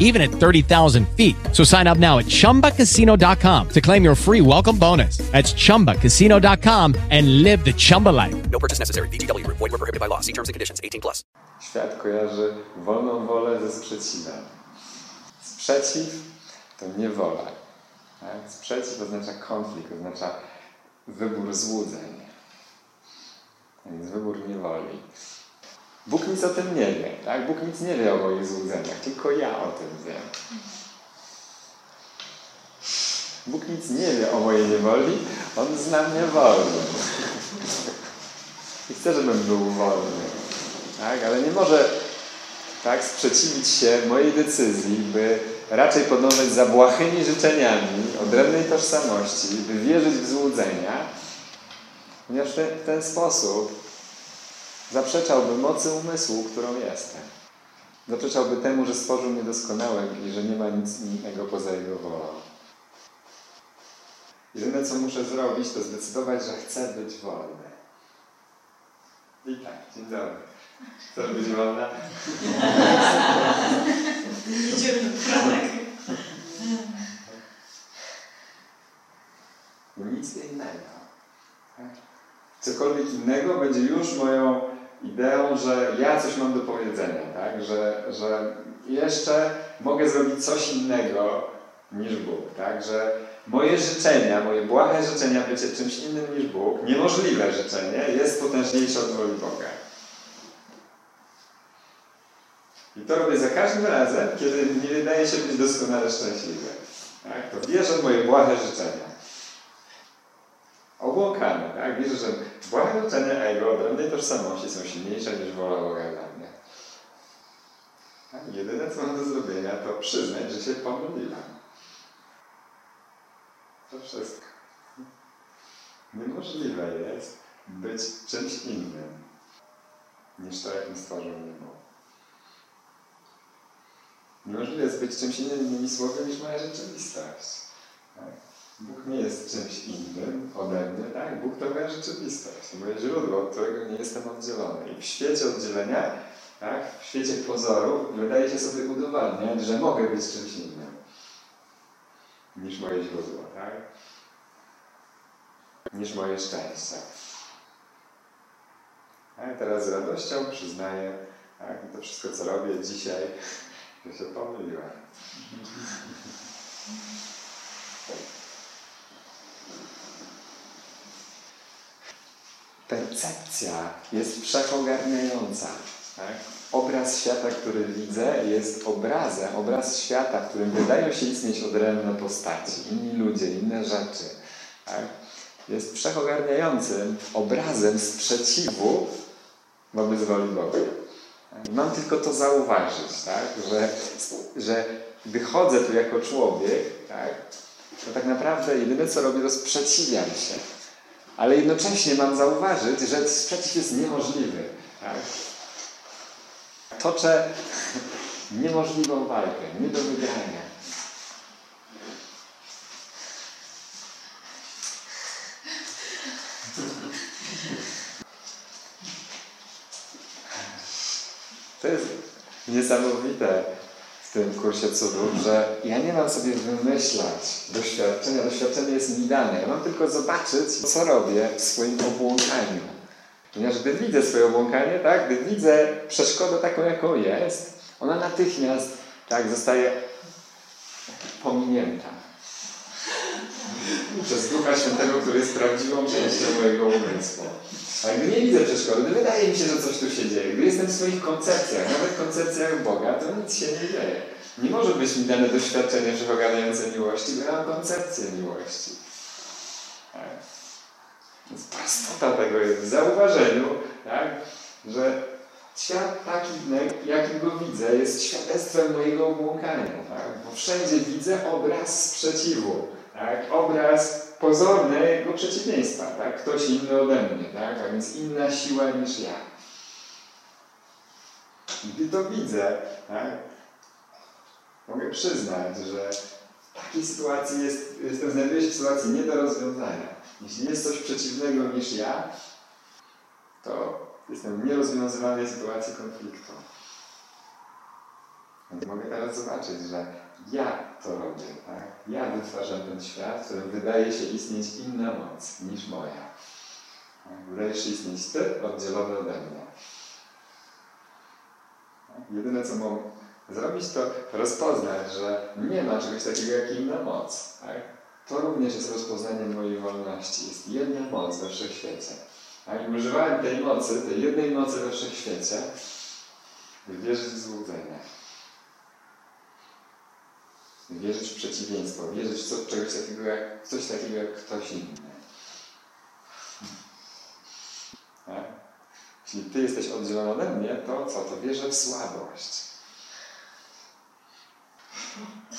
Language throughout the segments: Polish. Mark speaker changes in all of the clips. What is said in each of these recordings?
Speaker 1: even at 30,000 feet. So sign up now at chumbacasino.com to claim your free welcome bonus. That's chumbacasino.com and live the Chumba life.
Speaker 2: No purchase necessary. VGW Group. Void were prohibited by law. See terms and conditions. 18 plus.
Speaker 3: Świat kojarzy wolną wolę ze sprzeciwem. Sprzeciw to niewola. Tak? Sprzeciw oznacza konflikt, oznacza wybór złudzeń. A więc wybór niewoli. Bóg nic o tym nie wie. Tak? Bóg nic nie wie o moich złudzeniach, tylko ja o tym wiem. Bóg nic nie wie o mojej niewoli, On zna mnie wolny. I chce, żebym był wolny. Tak? Ale nie może tak, sprzeciwić się mojej decyzji, by raczej podążać za błahymi życzeniami, odrębnej tożsamości, by wierzyć w złudzenia, ponieważ w ten sposób zaprzeczałby mocy umysłu, którą jestem. Zaprzeczałby temu, że stworzył mnie doskonałym i że nie ma nic innego poza Jego wolą. Jedyne, co muszę zrobić, to zdecydować, że chcę być wolny. I tak, dzień dobry. Chcesz być wolna?
Speaker 4: Idziemy do pranek.
Speaker 3: Nic innego. Tak? Cokolwiek innego będzie już moją ideą, że ja coś mam do powiedzenia, tak? że, że jeszcze mogę zrobić coś innego niż Bóg. Tak? Że moje życzenia, moje błahe życzenia bycie czymś innym niż Bóg, niemożliwe życzenie, jest potężniejsze od woli Boga. I to robię za każdym razem, kiedy nie wydaje się być doskonale szczęśliwy. Tak? To w moje błahe życzenia. Obłąkane, tak? Wierzę, że błahe życzenia Ego odrębnej tożsamości są silniejsze niż wola Boga dla mnie. Tak? Jedyne, co mam do zrobienia, to przyznać, że się pomyliłem. To wszystko. Niemożliwe jest być czymś innym niż to, jakim stworzył mnie Bóg. Niemożliwe jest być czymś innym, innymi słowy, niż moja rzeczywistość. Tak? Bóg nie jest czymś innym ode mnie, tak? Bóg to moja rzeczywistość, moje źródło, od którego nie jestem oddzielony. I w świecie oddzielenia, tak? w świecie pozorów, wydaje się sobie udowadniać, że mogę być czymś innym niż moje źródło, tak? Niż moje szczęście. A teraz z radością przyznaję, tak? to wszystko, co robię dzisiaj, że się pomyliłem. Percepcja jest wszechogarniająca. Tak? Obraz świata, który widzę, jest obrazem, obraz świata, w którym wydają się istnieć odrębne postaci, inni ludzie, inne rzeczy. Tak? Jest wszechogarniającym obrazem sprzeciwu wobec woli Boga. Mam tylko to zauważyć, tak? że, że wychodzę tu jako człowiek, tak? to tak naprawdę jedyne co robię, to sprzeciwiam się. Ale jednocześnie mam zauważyć, że sprzeciw jest niemożliwy. Tak? Toczę niemożliwą walkę, nie do wygrania. To jest niesamowite w tym kursie cudów, że ja nie mam sobie wymyślać doświadczenia. Doświadczenie jest mi dane. Ja mam tylko zobaczyć, co robię w swoim obłąkaniu. Ponieważ gdy widzę swoje obłąkanie, tak, gdy widzę przeszkodę taką, jaką jest, ona natychmiast tak, zostaje pominięta. Przez Ducha Świętego, który jest prawdziwą częścią mojego umysłu. Ale gdy nie widzę przeszkody, gdy wydaje mi się, że coś tu się dzieje, gdy jestem w swoich koncepcjach, nawet koncepcjach Boga, to nic się nie dzieje. Nie może być mi dane doświadczenie wszechogarniające miłości, bo ja mam koncepcję miłości. Tak? Więc prostota tego jest w zauważeniu, tak? że świat taki, jakim go widzę, jest świadectwem mojego obłąkania. Tak? Bo wszędzie widzę obraz sprzeciwu, tak? obraz pozornego przeciwieństwa. Tak? Ktoś inny ode mnie, tak? a więc inna siła niż ja. Gdy to widzę, tak, mogę przyznać, że w takiej sytuacji jest, jestem, znajduję się w sytuacji nie do rozwiązania. Jeśli jest coś przeciwnego niż ja, to jestem w nierozwiązywanej sytuacji konfliktu. Więc mogę teraz zobaczyć, że ja to robię, tak? Ja wytwarzam ten świat, w którym wydaje się istnieć inna moc niż moja. Wydaje się istnieć Ty oddzielony ode mnie. Tak? Jedyne, co mogę zrobić, to rozpoznać, że nie ma czegoś takiego jak inna moc. Tak? To również jest rozpoznanie mojej wolności. Jest jedna moc we wszechświecie. A używałem tej mocy, tej jednej mocy we wszechświecie, wierzyć w złudzenie. Wierzyć w przeciwieństwo, wierzyć w co, czegoś takiego jak, coś takiego jak ktoś inny. Tak? Jeśli Ty jesteś oddzielony ode mnie, to co? To wierzę w słabość.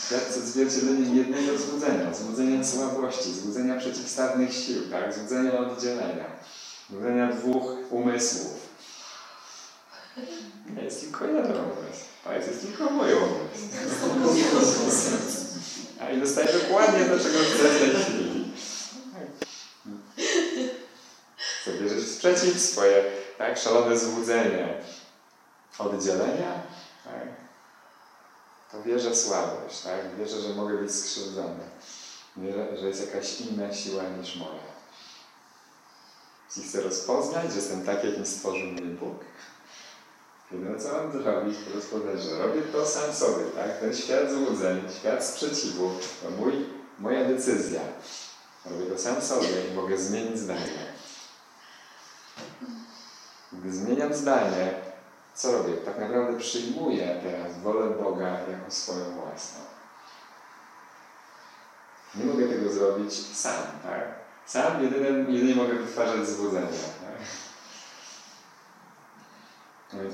Speaker 3: Świat jest odzwierciedleniem jednego złudzenia, złudzenia słabości, złudzenia przeciwstawnych sił, tak? złudzenia oddzielenia, złudzenia dwóch umysłów. Jest tylko jeden umysł. A jest, tylko mój. A i dostaję dokładnie to, czego chcę w tej chwili. Sprzeciw swoje tak, szalone złudzenie oddzielenia. Tak? To wierzę w słabość. Tak? Wierzę, że mogę być skrzywdzony. Wierzę, że jest jakaś inna siła niż moja. Jeśli chcę rozpoznać, że jestem tak, jakim stworzył mnie Bóg, Jedyne co mam zrobić, że robię to sam sobie, tak? Ten świat złudzeń, świat sprzeciwu, to mój, moja decyzja. Robię to sam sobie i mogę zmienić zdanie. Gdy zmieniam zdanie, co robię? Tak naprawdę przyjmuję teraz wolę Boga jako swoją własną. Nie mogę tego zrobić sam, tak? Sam jedynie, jedynie mogę wytwarzać złudzenia. Tak?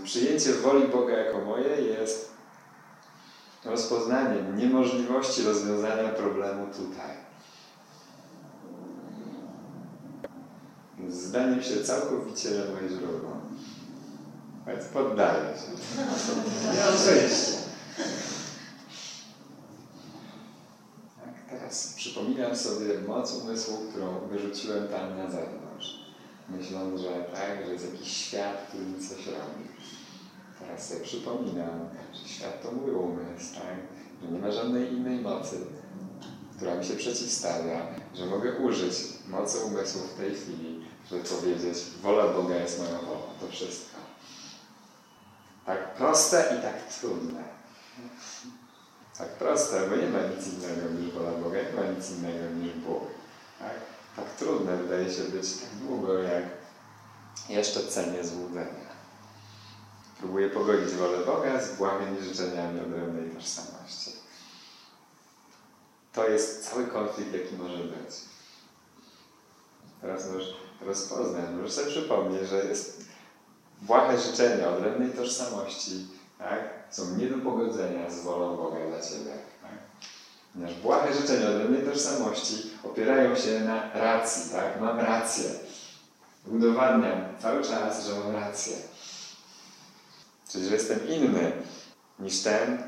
Speaker 3: Przyjęcie woli Boga jako moje jest rozpoznaniem niemożliwości rozwiązania problemu tutaj. Zdaniem się całkowicie moje źródło. Więc poddaję się. Nie mam przejścia. Tak, teraz przypominam sobie moc umysłu, którą wyrzuciłem tam na zewnątrz myśląc, że tak, że jest jakiś świat, który mi coś robi. Teraz sobie przypominam, że świat to mój umysł, tak? że nie ma żadnej innej mocy, która mi się przeciwstawia, że mogę użyć mocy umysłu w tej chwili, żeby powiedzieć, wola Boga jest moją wolą. To wszystko. Tak proste i tak trudne. Tak proste, bo nie ma nic innego niż wola Boga, nie ma nic innego niż Bóg. Tak? Tak trudne wydaje się być tak długo, jak jeszcze cenię złudzenia. Próbuję pogodzić wolę Boga z błahami życzeniami odrębnej tożsamości. To jest cały konflikt, jaki może być. Teraz możesz rozpoznać, możesz sobie przypomnieć, że jest błahe życzenia odrębnej tożsamości, tak? są nie do pogodzenia z wolą Boga dla Ciebie. Ponieważ błahe życzenia odrębnej tożsamości opierają się na racji, tak? Mam rację. Udowadniam cały czas, że mam rację. Czyli, że jestem inny niż ten,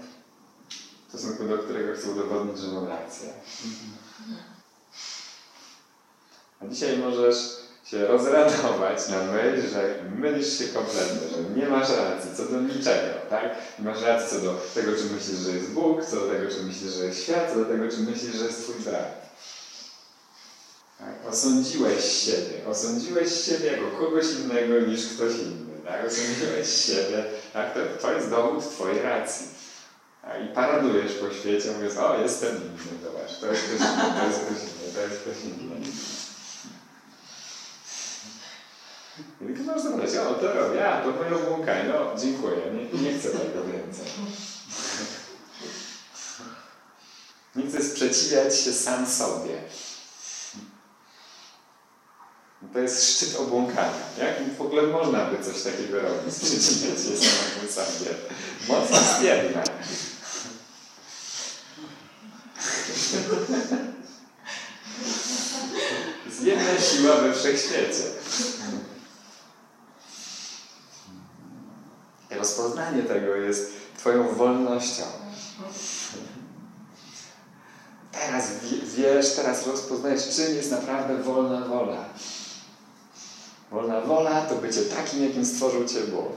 Speaker 3: w stosunku do którego chcę udowodnić, że mam rację. A dzisiaj możesz się rozradować na myśl, że mylisz się kompletnie, że nie masz racji co do niczego, tak? Nie masz racji co do tego, czy myślisz, że jest Bóg, co do tego, czy myślisz, że jest świat, co do tego, czy myślisz, że jest Twój brat. Osądziłeś siebie, osądziłeś siebie jako kogoś innego niż ktoś inny, tak? Osądziłeś siebie, tak? To, to jest dowód Twojej racji. I paradujesz po świecie, mówiąc, o, jestem inny, zobacz, to jest ktoś inny, to jest ktoś inny, to jest ktoś inny. I tylko możesz zobaczyć, o, to robię, a to moje obłąkanie, no dziękuję, nie, nie chcę tego więcej. Nie chcę sprzeciwiać się sam sobie. To jest szczyt obłąkania. Jak w ogóle można by coś takiego robić? Sprzeciwiać się samemu sobie. Moc jest jedna. Jest siła we wszechświecie. Rozpoznanie tego jest Twoją wolnością. Teraz wiesz, teraz rozpoznajesz, czym jest naprawdę wolna wola. Wolna wola to bycie takim, jakim stworzył Cię Bóg.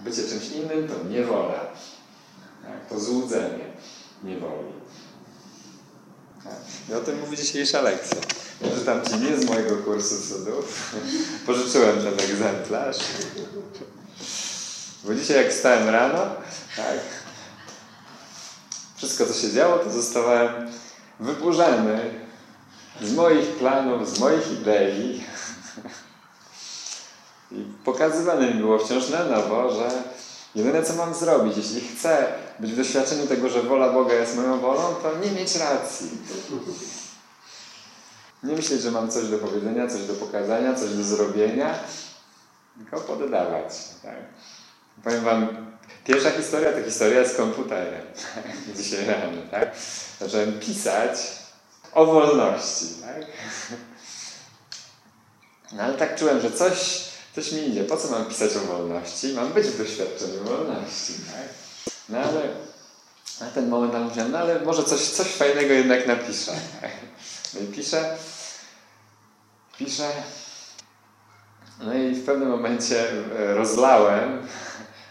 Speaker 3: Bycie czymś innym to niewola. Tak? To złudzenie niewoli. Tak? I o tym mówi dzisiejsza lekcja. Ja czytam Ci nie z mojego kursu cudów. Pożyczyłem ten egzemplarz. Bo dzisiaj jak stałem rano, tak, wszystko co się działo, to zostałem wyburzany z moich planów, z moich idei. I pokazywane mi było wciąż na nowo, że jedyne co mam zrobić, jeśli chcę być w doświadczeniu tego, że wola Boga jest moją wolą, to nie mieć racji. Nie myśleć, że mam coś do powiedzenia, coś do pokazania, coś do zrobienia, tylko poddawać. Tak? Powiem Wam, pierwsza historia to historia z komputerem. Dzisiaj rano, tak? Zacząłem pisać o wolności, tak? No ale tak czułem, że coś, coś mi idzie. Po co mam pisać o wolności? Mam być w doświadczeniu wolności, tak? No ale na ten moment tam mówiłem, no ale może coś, coś fajnego jednak napiszę. Tak? No i piszę, piszę, no i w pewnym momencie e, rozlałem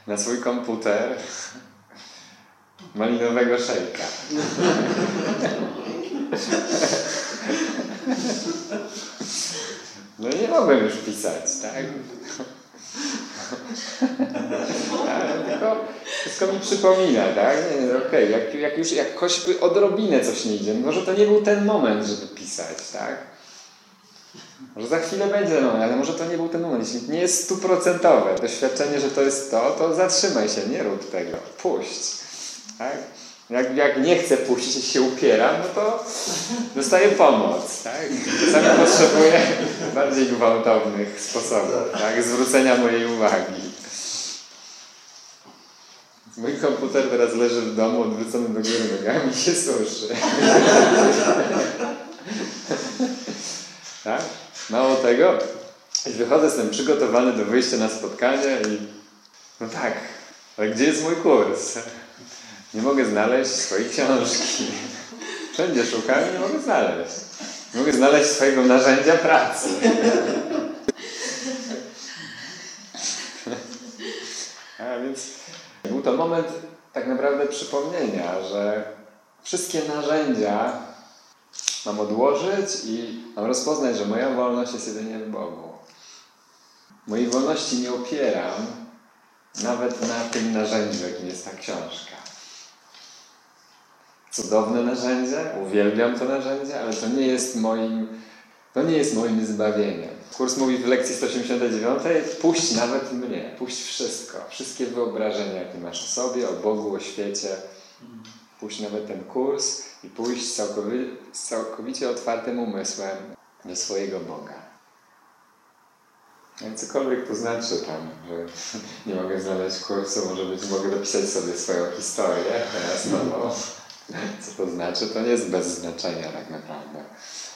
Speaker 3: na swój komputer malinowego szejka. No nie mogłem już pisać, tak? Ale tylko wszystko mi przypomina, tak? Nie, okej, okay. jak, jak już jak choćby odrobinę coś nie idzie, może to nie był ten moment, żeby pisać, tak? Może za chwilę będzie moment, ale może to nie był ten moment. Jeśli nie jest stuprocentowe doświadczenie, że to jest to, to zatrzymaj się, nie rób tego, puść. Tak? Jak, jak nie chcę puścić, się upieram, no to dostaję pomoc. Tak? Czasami potrzebuję bardziej gwałtownych sposobów, tak? zwrócenia mojej uwagi. Mój komputer teraz leży w domu, odwrócony do góry nogami i się suszy. tak? Mało tego, wychodzę, jestem przygotowany do wyjścia na spotkanie i no tak, ale gdzie jest mój kurs? Nie mogę znaleźć swojej książki. Wszędzie szukam i nie mogę znaleźć. Nie mogę znaleźć swojego narzędzia pracy. A więc był to moment tak naprawdę przypomnienia, że wszystkie narzędzia mam odłożyć i mam rozpoznać, że moja wolność jest jedynie w Bogu. Mojej wolności nie opieram nawet na tym narzędziu, jakim jest ta książka. Cudowne narzędzie, uwielbiam to narzędzie, ale to nie jest moim, to nie jest moim zbawieniem. Kurs mówi w lekcji 189, puść nawet mnie, puść wszystko, wszystkie wyobrażenia, jakie masz o sobie, o Bogu, o świecie. Puść nawet ten kurs i pójść całkowicie, z całkowicie otwartym umysłem do swojego Boga. No cokolwiek to znaczy tam, że nie mogę znaleźć kursu, może być mogę dopisać sobie swoją historię teraz no, Co to znaczy, to nie jest bez znaczenia tak naprawdę.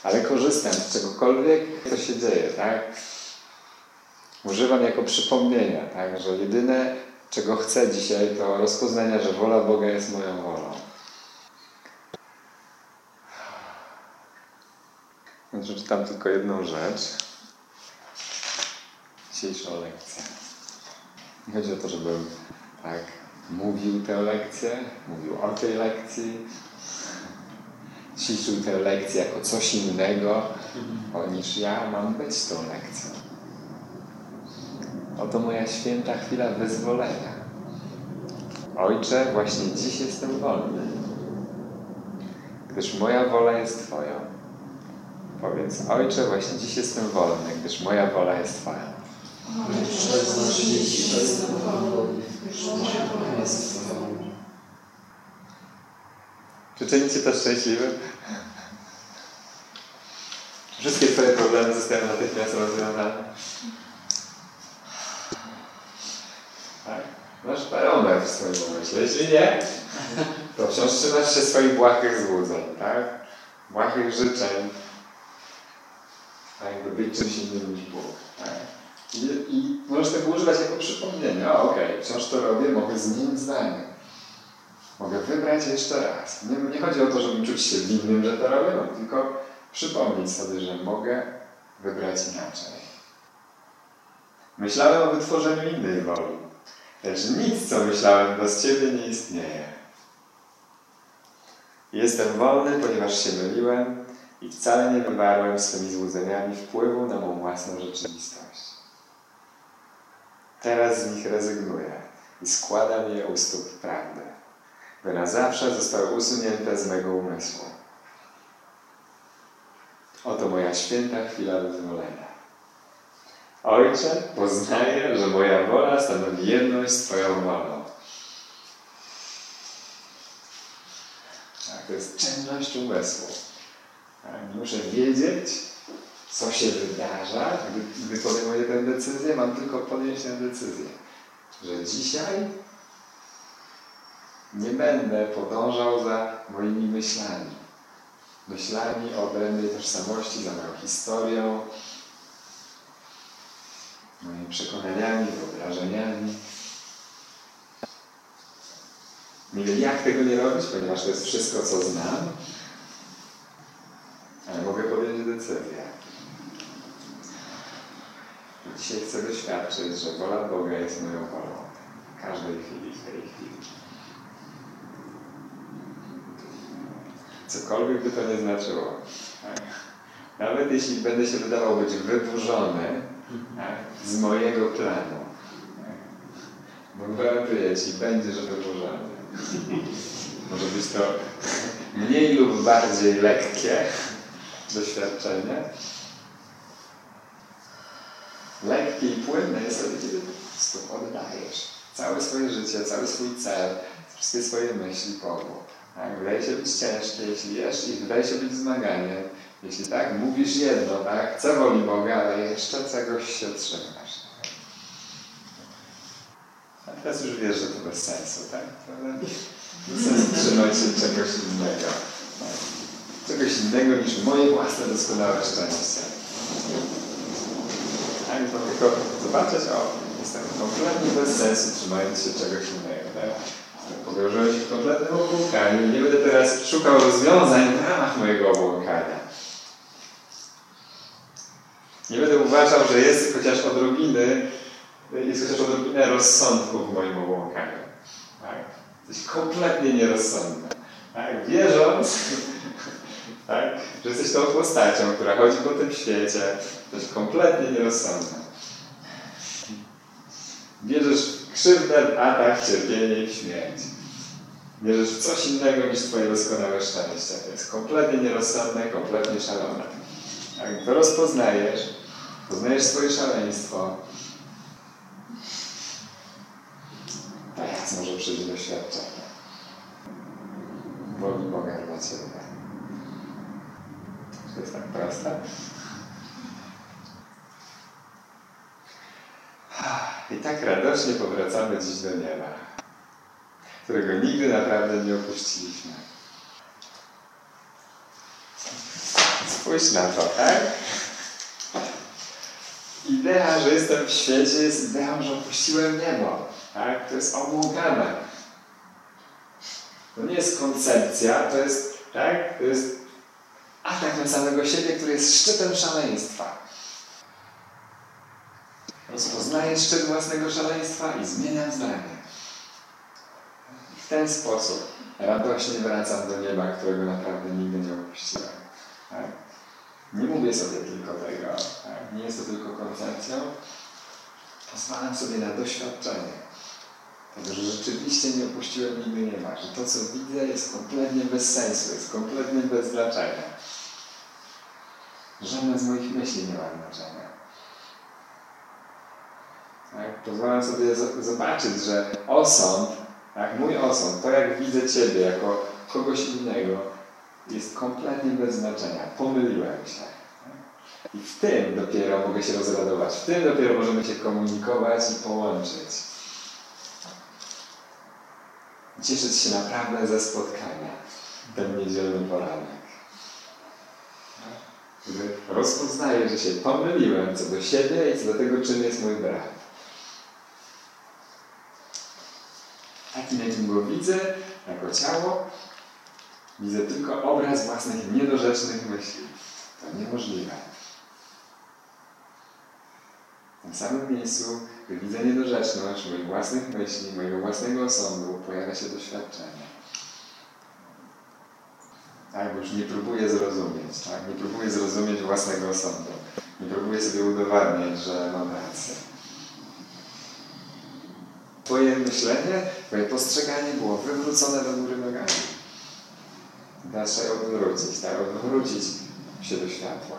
Speaker 3: Ale korzystam z czegokolwiek, co się dzieje, tak? Używam jako przypomnienia, tak? Że jedyne, czego chcę dzisiaj, to rozpoznania, że wola Boga jest moją wolą. Przeczytam tylko jedną rzecz. Dzisiejszą lekcję. Nie chodzi o to, żebym tak mówił tę lekcję, mówił o tej lekcji, ćwiczył tę lekcję jako coś innego, niż ja mam być tą lekcją. Oto moja święta chwila wyzwolenia. Ojcze, właśnie dziś jestem wolny, gdyż moja wola jest Twoją. Powiedz, Ojcze, właśnie dziś jestem wolny, gdyż moja wola jest Twoja. Ojcze, właśnie dziś jestem wolny, Czy czyni Cię to szczęśliwym? Wszystkie Twoje problemy zostają natychmiast rozwiązane. Tak? Masz barometr w swoim umyśle. Jeśli nie, to wciąż trzymasz się swoich błahych złudzeń, tak? Błahych życzeń, tak? By być czymś innym niż Bóg. Tak? I, I możesz tego używać jako przypomnienie. O, okej, okay, wciąż to robię, mogę zmienić zdanie. Mogę wybrać jeszcze raz. Nie, nie chodzi o to, żeby czuć się winnym, że to robię, tylko przypomnieć sobie, że mogę wybrać inaczej. Myślałem o wytworzeniu innej woli. Lecz nic, co myślałem bez Ciebie, nie istnieje. Jestem wolny, ponieważ się myliłem i wcale nie wywarłem swymi złudzeniami wpływu na mą własną rzeczywistość. Teraz z nich rezygnuję i składam je u stóp prawdy, by na zawsze zostały usunięte z mego umysłu. Oto moja święta chwila wyzwolenia. Ojcze, poznaję, że moja wola stanowi jedność z Twoją wolą. Tak, to jest czynność umysłu. Tak, muszę wiedzieć, co się wydarza, gdy, gdy podejmuję tę decyzję. Mam tylko podjąć tę decyzję, że dzisiaj nie będę podążał za moimi myślami. Myślami o odrębnej tożsamości, za moją historią, moimi przekonaniami, wyobrażeniami. Wiem, jak tego nie robić, ponieważ to jest wszystko, co znam, ale mogę podjąć decyzję. Dzisiaj chcę doświadczyć, że wola Boga jest moją wolą. W każdej chwili, w tej chwili. Cokolwiek by to nie znaczyło. Tak? Nawet jeśli będę się wydawał być wyburzony, tak? z mojego planu. Bo gwarantuję Ci, będziesz wyburzony. Może być to mniej lub bardziej lekkie doświadczenie. Lekkie i jest wtedy, kiedy po prostu oddajesz całe swoje życie, cały swój cel, wszystkie swoje myśli Bogu. Tak? Wydaje się być ciężkie, jeśli jesz i wydaje się być zmaganiem. Jeśli tak, mówisz jedno, tak? Co woli Boga, ale jeszcze czegoś się trzymasz. A teraz już wiesz, że to bez sensu, tak? Bez sensu trzymać się czegoś innego. Tak? Czegoś innego niż moje własne doskonałe szczęście. Tak? To tylko zobaczyć, o, jestem kompletnie bez sensu trzymając się czegoś innego, tak? Się w kompletnym obłąkaniu. Nie będę teraz szukał rozwiązań w ramach mojego obłąkania. Nie będę uważał, że jest chociaż odrobiny, jest chociaż odrobinę rozsądku w moim obłąkaniu. Tak? Jesteś kompletnie nierozsądny. Tak? Wierząc, tak? że jesteś tą postacią, która chodzi po tym świecie, jesteś kompletnie nierozsądny. Wierzysz w krzywdę, atak, cierpienie i śmierć. Wierzysz w coś innego niż Twoje doskonałe szczęście. To jest kompletnie nierozsądne, kompletnie szalone. Jak to rozpoznajesz, poznajesz swoje szaleństwo, teraz może przyjść doświadczenie. Woli Boga dla Ciebie. Jest tak proste. I tak radośnie powracamy dziś do nieba, którego nigdy naprawdę nie opuściliśmy. Spójrz na to, tak? Idea, że jestem w świecie jest ideą, że opuściłem niebo. Tak? To jest obłąkane. To nie jest koncepcja, to jest, tak? To jest atak na samego siebie, który jest szczytem szaleństwa. Rozpoznaję szczyt własnego szaleństwa i zmieniam zdanie. W ten sposób radośnie wracam do nieba, którego naprawdę nigdy nie opuściłem. Tak? Nie mówię sobie tylko tego, tak? nie jest to tylko koncepcją. Pozwalam sobie na doświadczenie tego, że rzeczywiście nie opuściłem nigdy nieba, że to, co widzę, jest kompletnie bez sensu, jest kompletnie bez znaczenia. Żadne z moich myśli nie ma znaczenia. Tak? Pozwalam sobie zobaczyć, że osąd, tak? mój osąd, to jak widzę Ciebie jako kogoś innego, jest kompletnie bez znaczenia. Pomyliłem się. I w tym dopiero mogę się rozradować. W tym dopiero możemy się komunikować i połączyć. Cieszyć się naprawdę ze spotkania ten niedzielny poranek. Który rozpoznaje, że się pomyliłem co do siebie i co do tego, czym jest mój brat. Takim, jakim go widzę, jako ciało, widzę tylko obraz własnych niedorzecznych myśli. To niemożliwe. W tym samym miejscu, gdy widzę niedorzeczność moich własnych myśli, mojego własnego osądu, pojawia się doświadczenie. Tak, bo już nie próbuję zrozumieć, tak? Nie próbuję zrozumieć własnego osądu. Nie próbuję sobie udowadniać, że mam rację. Twoje myślenie, Twoje postrzeganie było wywrócone do góry nogami. Trzeba je odwrócić, tak? Odwrócić się do światła.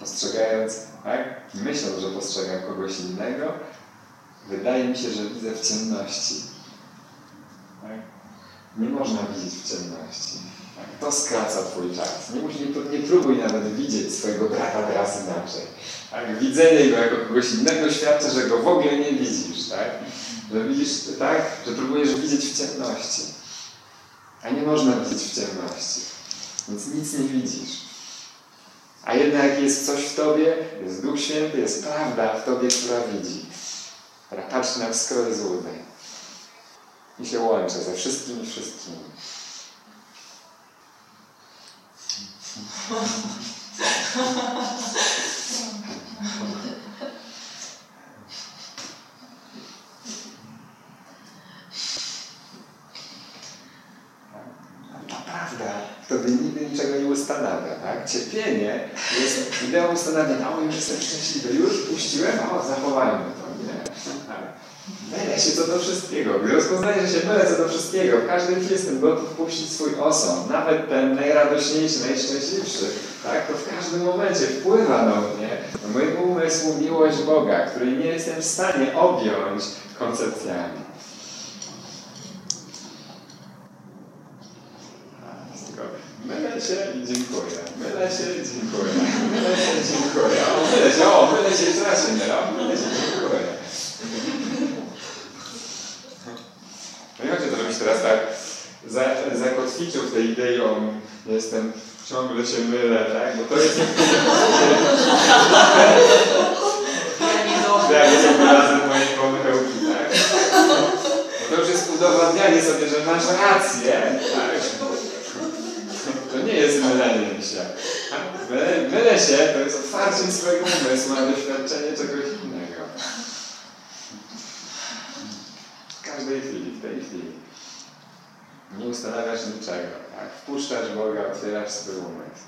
Speaker 3: Postrzegając, tak? Myśląc, że postrzegam kogoś innego, wydaje mi się, że widzę w ciemności. Tak? Nie można widzieć w ciemności. To skraca Twój czas. Nie, musi, nie, próbuj nawet widzieć swojego brata teraz inaczej. Tak? Widzenie go jako kogoś innego świadczy, że go w ogóle nie widzisz. Tak? Że widzisz, tak? Że próbujesz widzieć w ciemności. A nie można widzieć w ciemności. Więc nic nie widzisz. A jednak jest coś w Tobie, jest Duch Święty, jest prawda w Tobie, która widzi. Która patrzy na wskroś złudzeń. I się łączy ze wszystkimi wszystkimi. Ta prawda w Tobie nigdy niczego nie ustanawia, tak? Cierpienie jest ideą ustanawiania. O, już jestem szczęśliwy, już puściłem, o, zachowajmy to, nie? Się co do wszystkiego. Gdy rozpoznaję, że się mylę co do wszystkiego, w każdej chwili jestem gotów puścić swój osąd, nawet ten najradośniejszy, najszczęśliwszy, tak? To w każdym momencie wpływa na mnie, na mój umysł, miłość Boga, której nie jestem w stanie objąć koncepcjami. Tylko Mylę się i dziękuję. Mylę się i dziękuję. Mylę się i dziękuję. O, mylę się, o, mylę się, jeszcze raz się mylę. O, mylę się i dziękuję. No i chodźcie to, żebyś teraz tak za, zakotwiczył w tej idei o jestem, ciągle się mylę, tak? Bo to jest jak jest obrazem mojej pomyłki, tak? Bo to już jest udowadnianie sobie, że masz rację, tak? To nie jest mylenie się. Mylę, mylę się to jest otwarcie swojego umysłu na doświadczenie czegoś innego. W każdej chwili, w tej chwili. Nie ustanawiasz niczego. Tak? Wpuszczasz Boga, otwierasz swój umysł.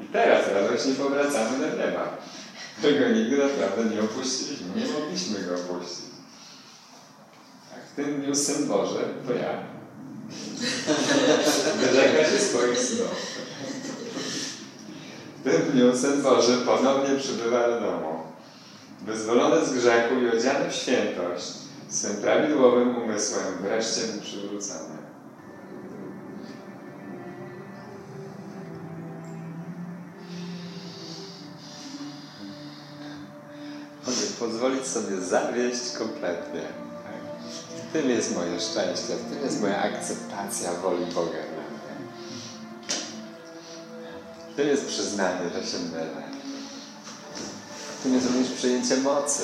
Speaker 3: I teraz radośnie powracamy do nieba. Którego nigdy naprawdę nie opuściliśmy. Nie mogliśmy go opuścić. Tak, tym dniu Syn Boży, to ja. Wyrzeka się swoich snów. W tym dniu Syn Boży ponownie przybywa do domu. Wyzwolony z grzechu i odziany w świętość, swym prawidłowym umysłem wreszcie mu przywrócony. Mogę pozwolić sobie zawieść kompletnie. W tym jest moje szczęście, w tym jest moja akceptacja woli Boga dla mnie. W tym jest przyznanie, że się mylę. W tym jest również przyjęcie mocy.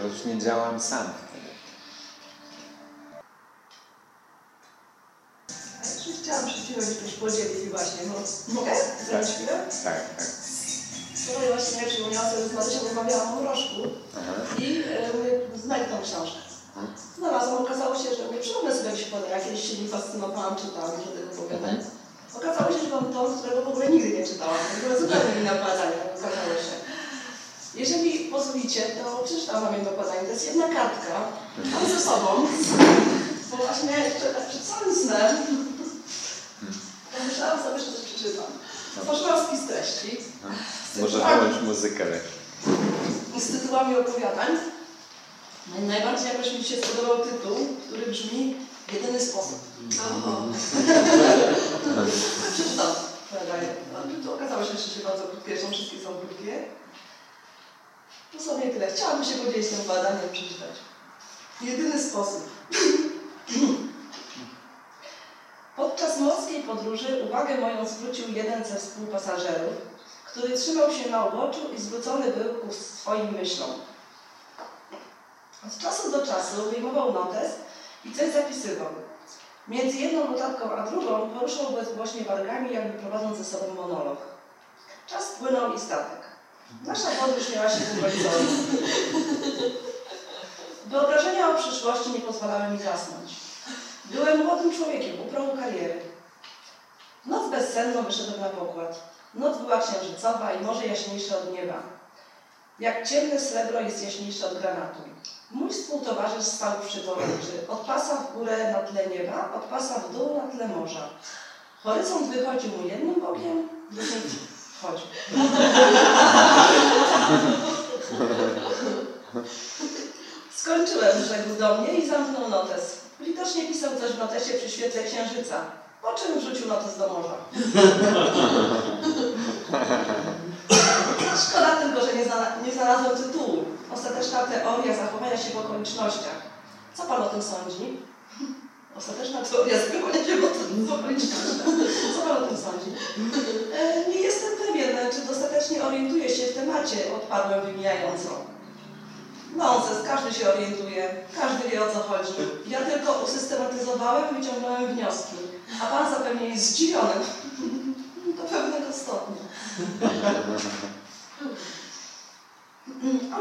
Speaker 3: To już nie działam sam wtedy.
Speaker 4: Chciałam się też podzielić właśnie, mogę? Zaraz chwilę?
Speaker 3: Tak, tak.
Speaker 4: Wczoraj właśnie przypomniałam sobie, że z Marysią rozmawiałam o mrożku i mówię, znajdź tą książkę. Znalazłam, okazało się, że mówię, przypomnę sobie jakieś opowiadania, kiedyś się nim fascynowałam, czytałam dużo tych opowiadań. Okazało się, że mam to, którego w ogóle nigdy nie czytałam, w ogóle zupełnie inne opowiadania, okazało się. Jeżeli pozwolicie, to przeczytam wam jedno opowiadanie. To jest jedna kartka, mam ze sobą, bo właśnie tak przed całym snem pomyślałam sobie, że coś przeczytam. Stworzyłam spis treści z
Speaker 3: Może wyłącz muzykę
Speaker 4: z tytułami opowiadań. No i Najbardziej jakoś mi się spodobał tytuł, który brzmi Jedyny sposób. Przeczytam. No, okazało się, że się bardzo krótkie, że wszystkie są krótkie. Dosłownie tyle. Chciałabym się podzielić tym opowiadaniem przeczytać. Jedyny sposób. Podczas morskiej podróży uwagę moją zwrócił jeden ze współpasażerów, który trzymał się na uboczu i zwrócony był ku swoim myślom. Od czasu do czasu wyjmował notes i coś zapisywał. Między jedną notatką a drugą poruszał bezgłośnie wargami, jakby prowadząc ze sobą monolog. Czas płynął i statek. Nasza podróż miała się ukończyć. Wyobrażenia o przyszłości nie pozwalały mi zasnąć. Byłem młodym człowiekiem, u progu kariery. Noc bezsenną wyszedłem na pokład. Noc była księżycowa i morze jaśniejsze od nieba. Jak ciemne srebro jest jaśniejsze od granatu. Mój współtowarzysz przy poręczy, od pasa w górę na tle nieba, od pasa w dół na tle morza. Horyzont wychodził mu jednym bokiem, drugim wchodził. Skończyłem, rzekł do mnie i zamknął notes. Widocznie pisał coś w notesie przy świetle księżyca, po czym wrzucił notes do morza. Szkoda tylko, że nie, zna, nie znalazłem tytułu. Ostateczna teoria zachowania się w okolicznościach. Co pan o tym sądzi? Ostateczna teoria w okolicznościach. Co pan o tym sądzi? E, nie jestem pewien, czy dostatecznie orientuję się w temacie, odparłem wymijająco. Nonsens, każdy się orientuje, każdy wie o co chodzi. Ja tylko usystematyzowałem, wyciągnąłem wnioski, a pan zapewne jest zdziwiony. Do pewnego stopnia.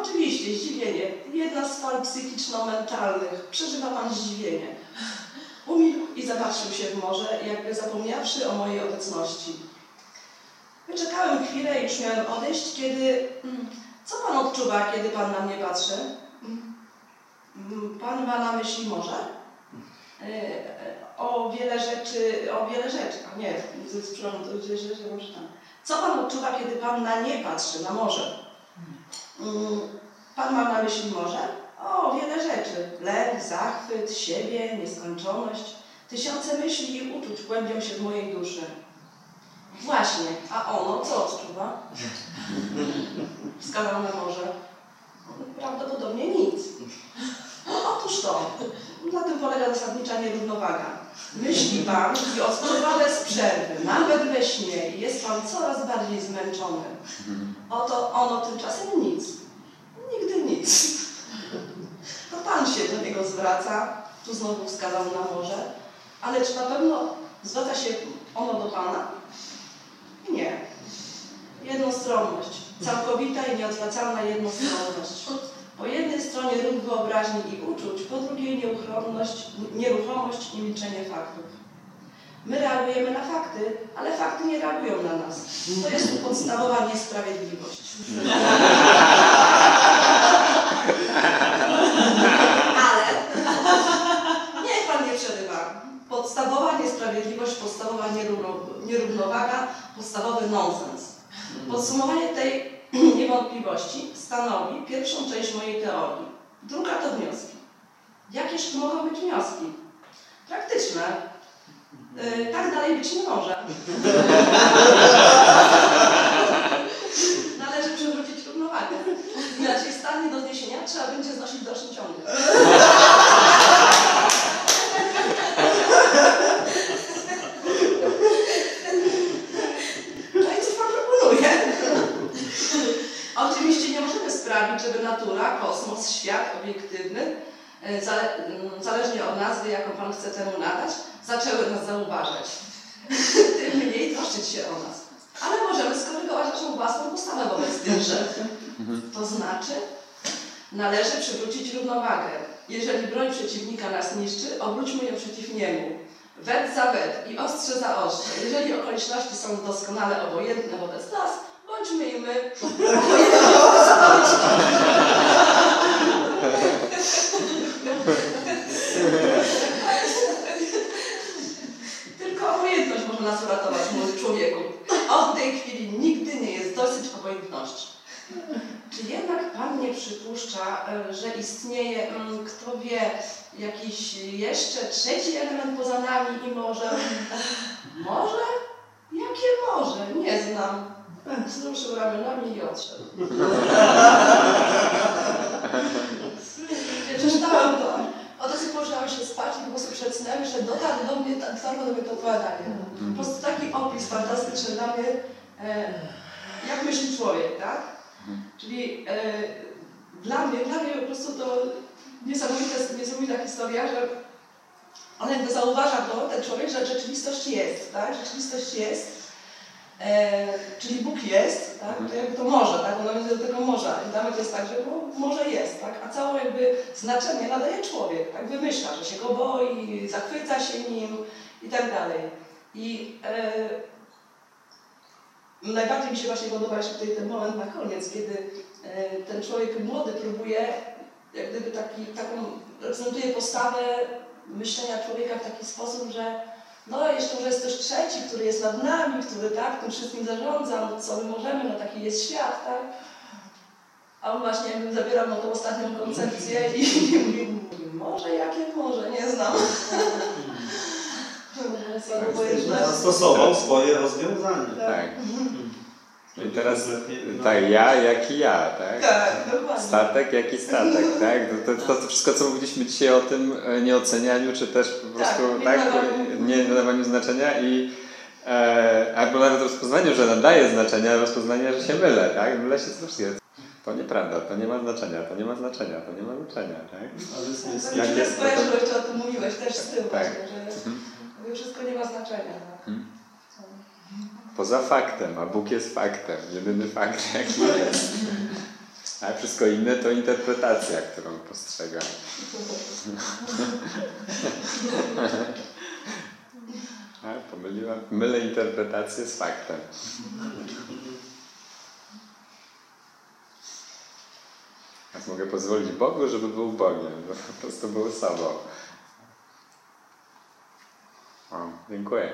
Speaker 4: Oczywiście, zdziwienie. Jedna z fal psychiczno-mentalnych. Przeżywa pan zdziwienie. Umilkł i zapatrzył się w morze, jakby zapomniawszy o mojej obecności. Wyczekałem chwilę i już miałem odejść, kiedy... Co pan odczuwa, kiedy pan na mnie patrzy? Pan ma na myśli morze? O wiele rzeczy, o wiele rzeczy. A nie, przepraszam, to źle, źle, źle, może tam. Co pan odczuwa, kiedy pan na nie patrzy, na morze? Pan ma na myśli morze? O, wiele rzeczy. Lęk, zachwyt, siebie, nieskończoność. Tysiące myśli i uczuć głębią się w mojej duszy. Właśnie, a ono co odczuwa? Wskazał na morze. Prawdopodobnie nic. Otóż to. Na tym polega zasadnicza nierównowaga. Myśli Pan i odczuwa bez przerwy, nawet we śnie jest Pan coraz bardziej zmęczony. Oto ono tymczasem nic. Nigdy nic. Pan się do niego zwraca, tu znowu wskazał na morze, ale czy na pewno zwraca się ono do Pana? Nie. Jednostronność. Całkowita i nieodwracalna jednostronność. Po jednej stronie ruch wyobraźni i uczuć, po drugiej nieuchronność, nieruchomość i milczenie faktów. My reagujemy na fakty, ale fakty nie reagują na nas. To jest podstawowa niesprawiedliwość. Ale niech Pan nie przerywa. Podstawowa niesprawiedliwość, podstawowa nierównowaga, podstawowy nonsens. Podsumowanie tej niewątpliwości stanowi pierwszą część mojej teorii. Druga to wnioski. Jakież tu mogą być wnioski? Praktyczne. Yy, tak dalej być nie może. Należy przywrócić równowagę. Inaczej stan nie do zniesienia trzeba będzie znosić w dalszym ciągu. No i co Pan proponuje? Oczywiście nie możemy sprawić, żeby natura, kosmos, świat obiektywny, e, zale, mm, zależnie od nazwy, jaką Pan chce temu nadać, zaczęły nas zauważać. Tym mniej troszczyć się o nas. Ale możemy skorygować naszą własną postawę wobec tych rzeczy. To znaczy, należy przywrócić równowagę. Jeżeli broń przeciwnika nas niszczy, obróćmy ją przeciw niemu. Wet za wet i ostrze za ostrze. Jeżeli okoliczności są doskonale obojętne wobec nas, bądźmy i my. Tylko obojętność może nas uratować, młody człowieku. Od tej chwili nigdy nie jest dosyć obojętności. Czy jednak Pan nie przypuszcza, e, że istnieje, mm, kto wie, jakiś jeszcze trzeci element poza nami i może... Może? Jakie może? Nie znam. Wzruszył ramionami i odszedł. Przeczytałam to. Oto sobie położyłam się spać i było prostu przed snem, że dotarł do mnie, dotarło do mnie to opowiadanie. Po prostu taki opis fantastyczny dla mnie, e, jak myśli człowiek, tak? Czyli e, dla mnie, dla mnie po prostu to niesamowita, niesamowita historia, że on jakby zauważa to, ten człowiek, że rzeczywistość jest, tak? Rzeczywistość jest. E, czyli Bóg jest, tak? To jakby to morze, tak? Ono będzie do tego morza. I dla mnie to jest tak, że no, morze jest, tak? A całe jakby znaczenie nadaje człowiek, tak? Wymyśla, że się go boi, zachwyca się nim i tak dalej. I e, najbardziej mi się właśnie podoba jeszcze tutaj ten moment na koniec, kiedy e, ten człowiek młody próbuje jak gdyby taki, taką, reprezentuje postawę myślenia człowieka w taki sposób, że no jeszcze może jest też trzeci, który jest nad nami, który tak, tym wszystkim zarządza, no co my możemy, no taki jest świat, tak? A on właśnie jakby zabierał no, tą ostatnią koncepcję i, i mówi, może jakie może, nie znam. Jest
Speaker 5: Zastosował swoje rozwiązanie.
Speaker 3: Tak. I teraz tak, ja jak i ja, tak?
Speaker 4: Tak, dokładnie.
Speaker 3: Statek jak i statek, tak? To, to, to wszystko, co mówiliśmy dzisiaj o tym e, nieocenianiu, czy też po prostu
Speaker 4: nie
Speaker 3: tak,
Speaker 4: nadawaniu.
Speaker 3: nie nadawaniu znaczenia i e, albo nawet rozpoznaniu, że nadaje znaczenia, rozpoznanie, że się mylę, tak? Mylę się z wszystkim. To nieprawda, to nie ma znaczenia, to nie ma znaczenia, to nie ma znaczenia, tak?
Speaker 5: Ale jest, jest,
Speaker 4: Tak,
Speaker 3: Jak jest,
Speaker 4: jest,
Speaker 3: to
Speaker 4: o tym mówiłeś też z tyłu
Speaker 3: Tak.
Speaker 4: właśnie, że jakby wszystko nie ma znaczenia. No.
Speaker 3: Poza faktem, a Bóg jest faktem, jedyny fakt jaki jest. A wszystko inne to interpretacja, którą postrzegam. A, pomyliłam. Mylę interpretację z faktem. Więc mogę pozwolić Bogu, żeby był Bogiem, bo po prostu był sobą. O, dziękuję.